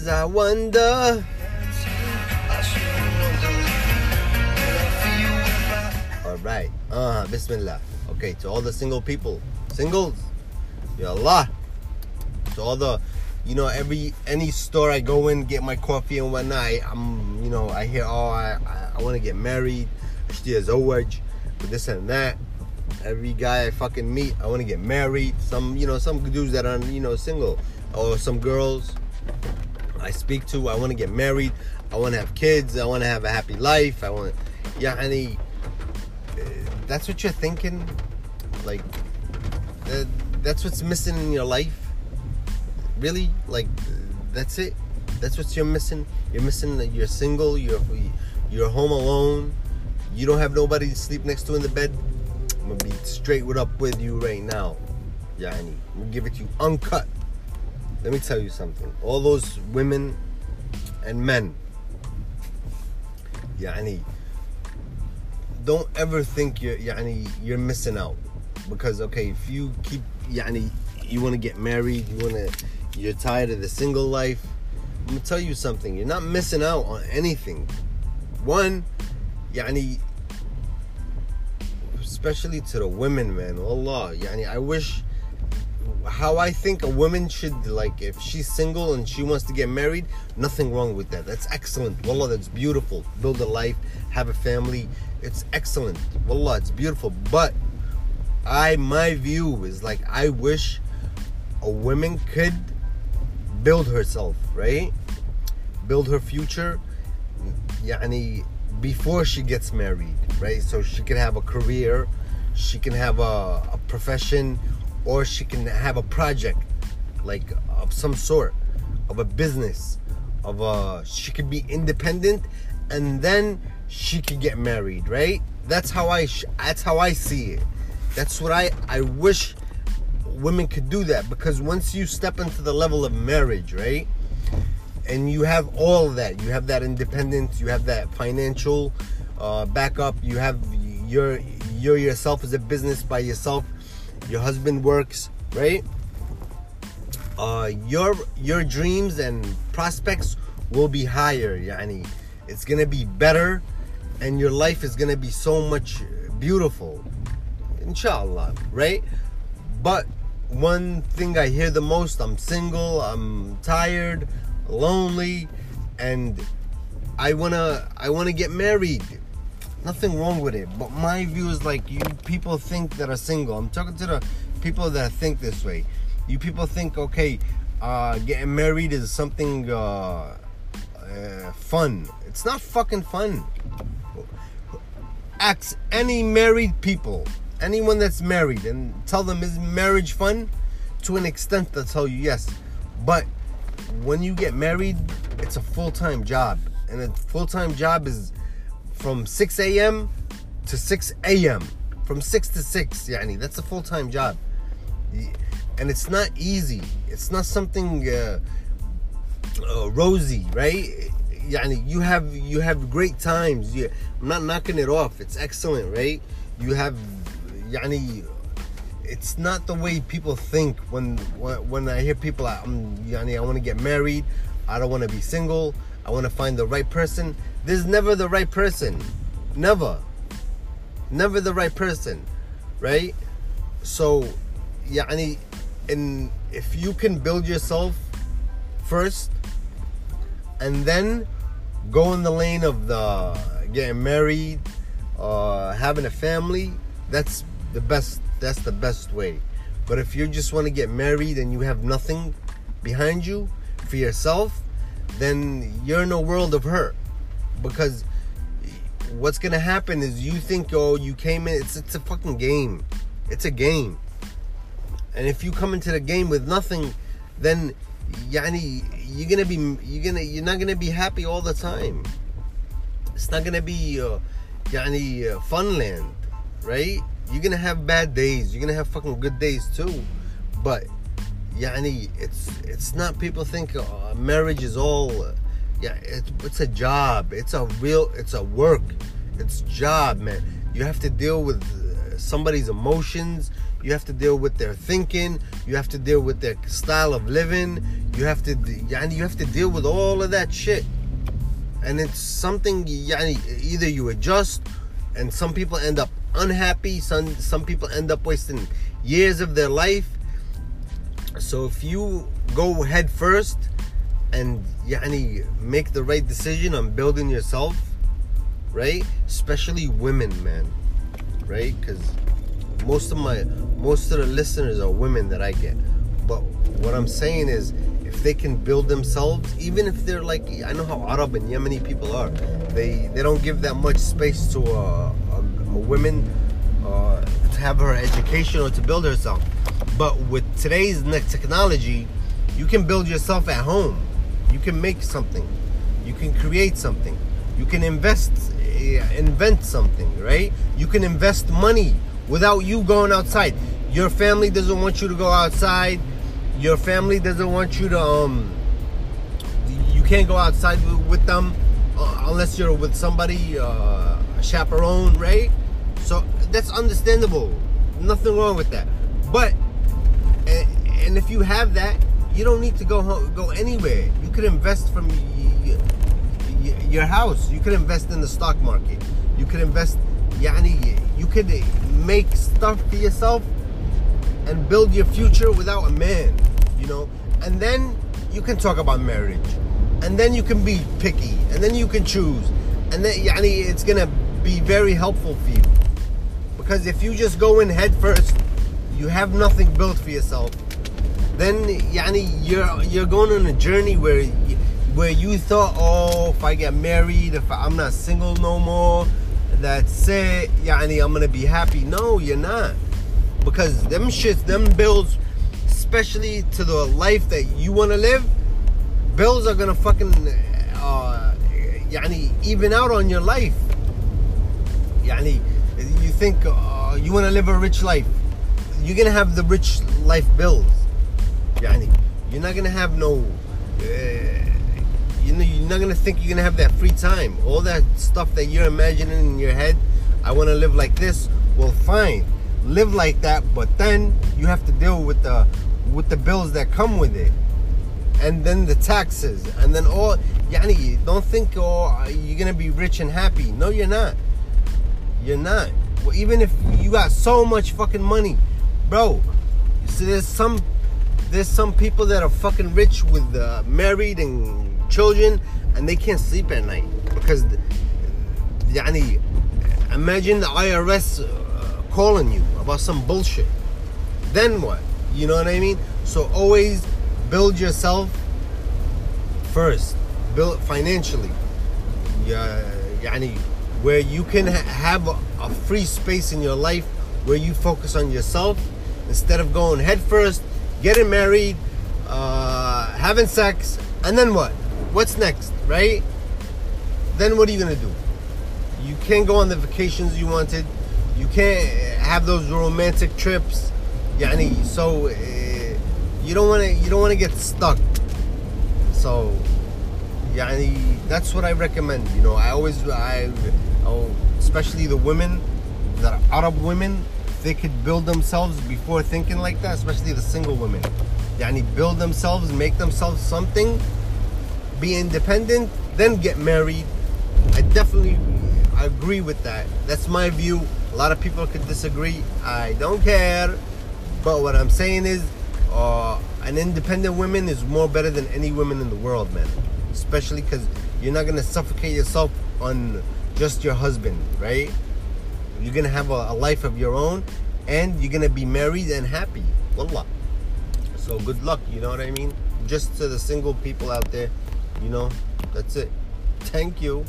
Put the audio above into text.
Sometimes I wonder. All right. Uh, Bismillah. Okay, to all the single people, singles, Ya Allah. To all the, you know, every any store I go in, get my coffee and whatnot. I, I'm, you know, I hear, oh, I, I, I want to get married. اشتي ازوج, this and that. Every guy I fucking meet, I want to get married. Some, you know, some dudes that are, you know, single, or some girls I speak to, I want to get married. I want to have kids. I want to have a happy life. I want, yeah, any. Eh, that's what you're thinking, like. That, that's what's missing in your life. Really, like, that's it. That's what you're missing. You're missing. that You're single. You're you're home alone. You don't have nobody to sleep next to in the bed. I'm gonna be straight with up with you right now, Yani. I'm gonna give it to you uncut. Let me tell you something. All those women and men, yani, don't ever think you're yani you're missing out because okay, if you keep yani you want to get married, you want to you're tired of the single life. I'm gonna tell you something. You're not missing out on anything. One, yani, especially to the women, man. Allah, yani, I wish how I think a woman should like if she's single and she wants to get married, nothing wrong with that. That's excellent. Wallah, that's beautiful. Build a life, have a family. It's excellent. Wallah, it's beautiful. But I my view is like I wish a woman could build herself, right? Build her future. Yani before she gets married, right? So she can have a career, she can have a, a profession or she can have a project, like of some sort, of a business, of a she could be independent, and then she could get married, right? That's how I that's how I see it. That's what I I wish women could do that because once you step into the level of marriage, right? and you have all that. You have that independence. You have that financial uh, backup. You have your you're yourself as a business by yourself. Your husband works, right? Uh, your your dreams and prospects will be higher. Yani, it's gonna be better, and your life is gonna be so much beautiful. Inshallah, right? But one thing I hear the most: I'm single. I'm tired lonely, and I wanna I wanna get married. Nothing wrong with it, but my view is like you people think that are single. I'm talking to the people that think this way. You people think okay, uh, getting married is something uh, uh, fun. It's not fucking fun. Ask any married people, anyone that's married, and tell them is marriage fun? To an extent, they'll tell you yes, but when you get married, it's a full time job. And a full time job is from 6 a.m. to 6 a.m. From 6 to 6, yani. That's a full time job. And it's not easy. It's not something uh, uh, rosy, right? Yani, you have you have great times. You, I'm not knocking it off. It's excellent, right? You have yani it's not the way people think when when I hear people I'm yani, I want to get married, I don't want to be single, I want to find the right person. There's never the right person. Never. Never the right person, right? So yani and if you can build yourself first and then go in the lane of the getting married, uh, having a family, that's the best that's the best way. But if you just want to get married and you have nothing behind you for yourself, then you're in a world of hurt. Because what's gonna happen is you think, oh, you came in. It's it's a fucking game. It's a game. And if you come into the game with nothing, then yani, you're gonna be you're gonna you're not gonna be happy all the time. It's not gonna be uh, yani uh, funland, right? you're gonna have bad days. You're gonna have fucking good days too. But yani, it's it's not people think uh, marriage is all. Yeah, it's it's a job. It's a real. It's a work. It's job, man. You have to deal with uh, somebody's emotions. You have to deal with their thinking. You have to deal with their style of living. you have to yani you have to deal with all of that shit and it's something yani either you adjust and some people end up unhappy some some people end up wasting years of their life so if you go head first and yani make the right decision on building yourself right? Especially women man right? Because most of my most of the listeners are women that i get. But what i'm saying is if they can build themselves even if they're like i know how arab and yemeni people are. They they don't give that much space to a, a, a woman uh, to have her education or to build herself but with today's technology you can build yourself at home. You can make something. You can create something. You can invest eh, invent something right? You can invest money without you going outside. Your family doesn't want you to go outside. Your family doesn't want you to um you can't go outside with them uh, unless you're with somebody uh, a chaperone right? So that's understandable. Nothing wrong with that. But and, if you have that you don't need to go home, go anywhere. You could invest from your house. You could invest in the stock market. You could invest yani you could make stuff for yourself and build your future without a man you know? And then you can talk about marriage. And then you can be picky. And then you can choose. And then yani, it's gonna be very helpful for you. Because if you just go in head first you have nothing built for yourself then yani you're you're going on a journey where where you thought oh if I get married if I'm not single no more that's it yani I'm gonna be happy. No you're not. Because them shits them bills especially to the life that you want to live bills are gonna fucking uh, yani even out on your life. Yani you think uh, you want to live a rich life. You're gonna have the rich life bills يعني you're not gonna have no. Uh, you know, you're not gonna think you're gonna have that free time. All that stuff that you're imagining in your head. I want to live like this. Well, fine, live like that. But then you have to deal with the with the bills that come with it and then the taxes and then all yani don't think oh you're gonna be rich and happy no you're not you're not well, even if you got so much fucking money bro see there's some there's some people that are fucking rich with uh, married and children and they can't sleep at night because yani imagine the IRS uh, calling you about some bullshit then what you know what I mean? So always build yourself first. Build financially. Yeah, yani, where you can ha- have a, a free space in your life where you focus on yourself instead of going head first, getting married, uh, having sex, and then what? What's next, right? Then what are you gonna do? You can't go on the vacations you wanted. You can't have those romantic trips. Yani, so uh, you don't want to you don't want to get stuck. So, yani, that's what I recommend. You know, I always I, oh, especially the women, the Arab women, they could build themselves before thinking like that, especially the single women, yani build themselves, make themselves something, be independent, then get married. I definitely agree with that. That's my view. A lot of people could disagree. I don't care. But what I'm saying is, uh, an independent woman is more better than any woman in the world, man. Especially because you're not gonna suffocate yourself on just your husband, right? You're gonna have a, a life of your own, and you're gonna be married and happy. Wallah. So good luck. You know what I mean? Just to the single people out there, you know, that's it. Thank you.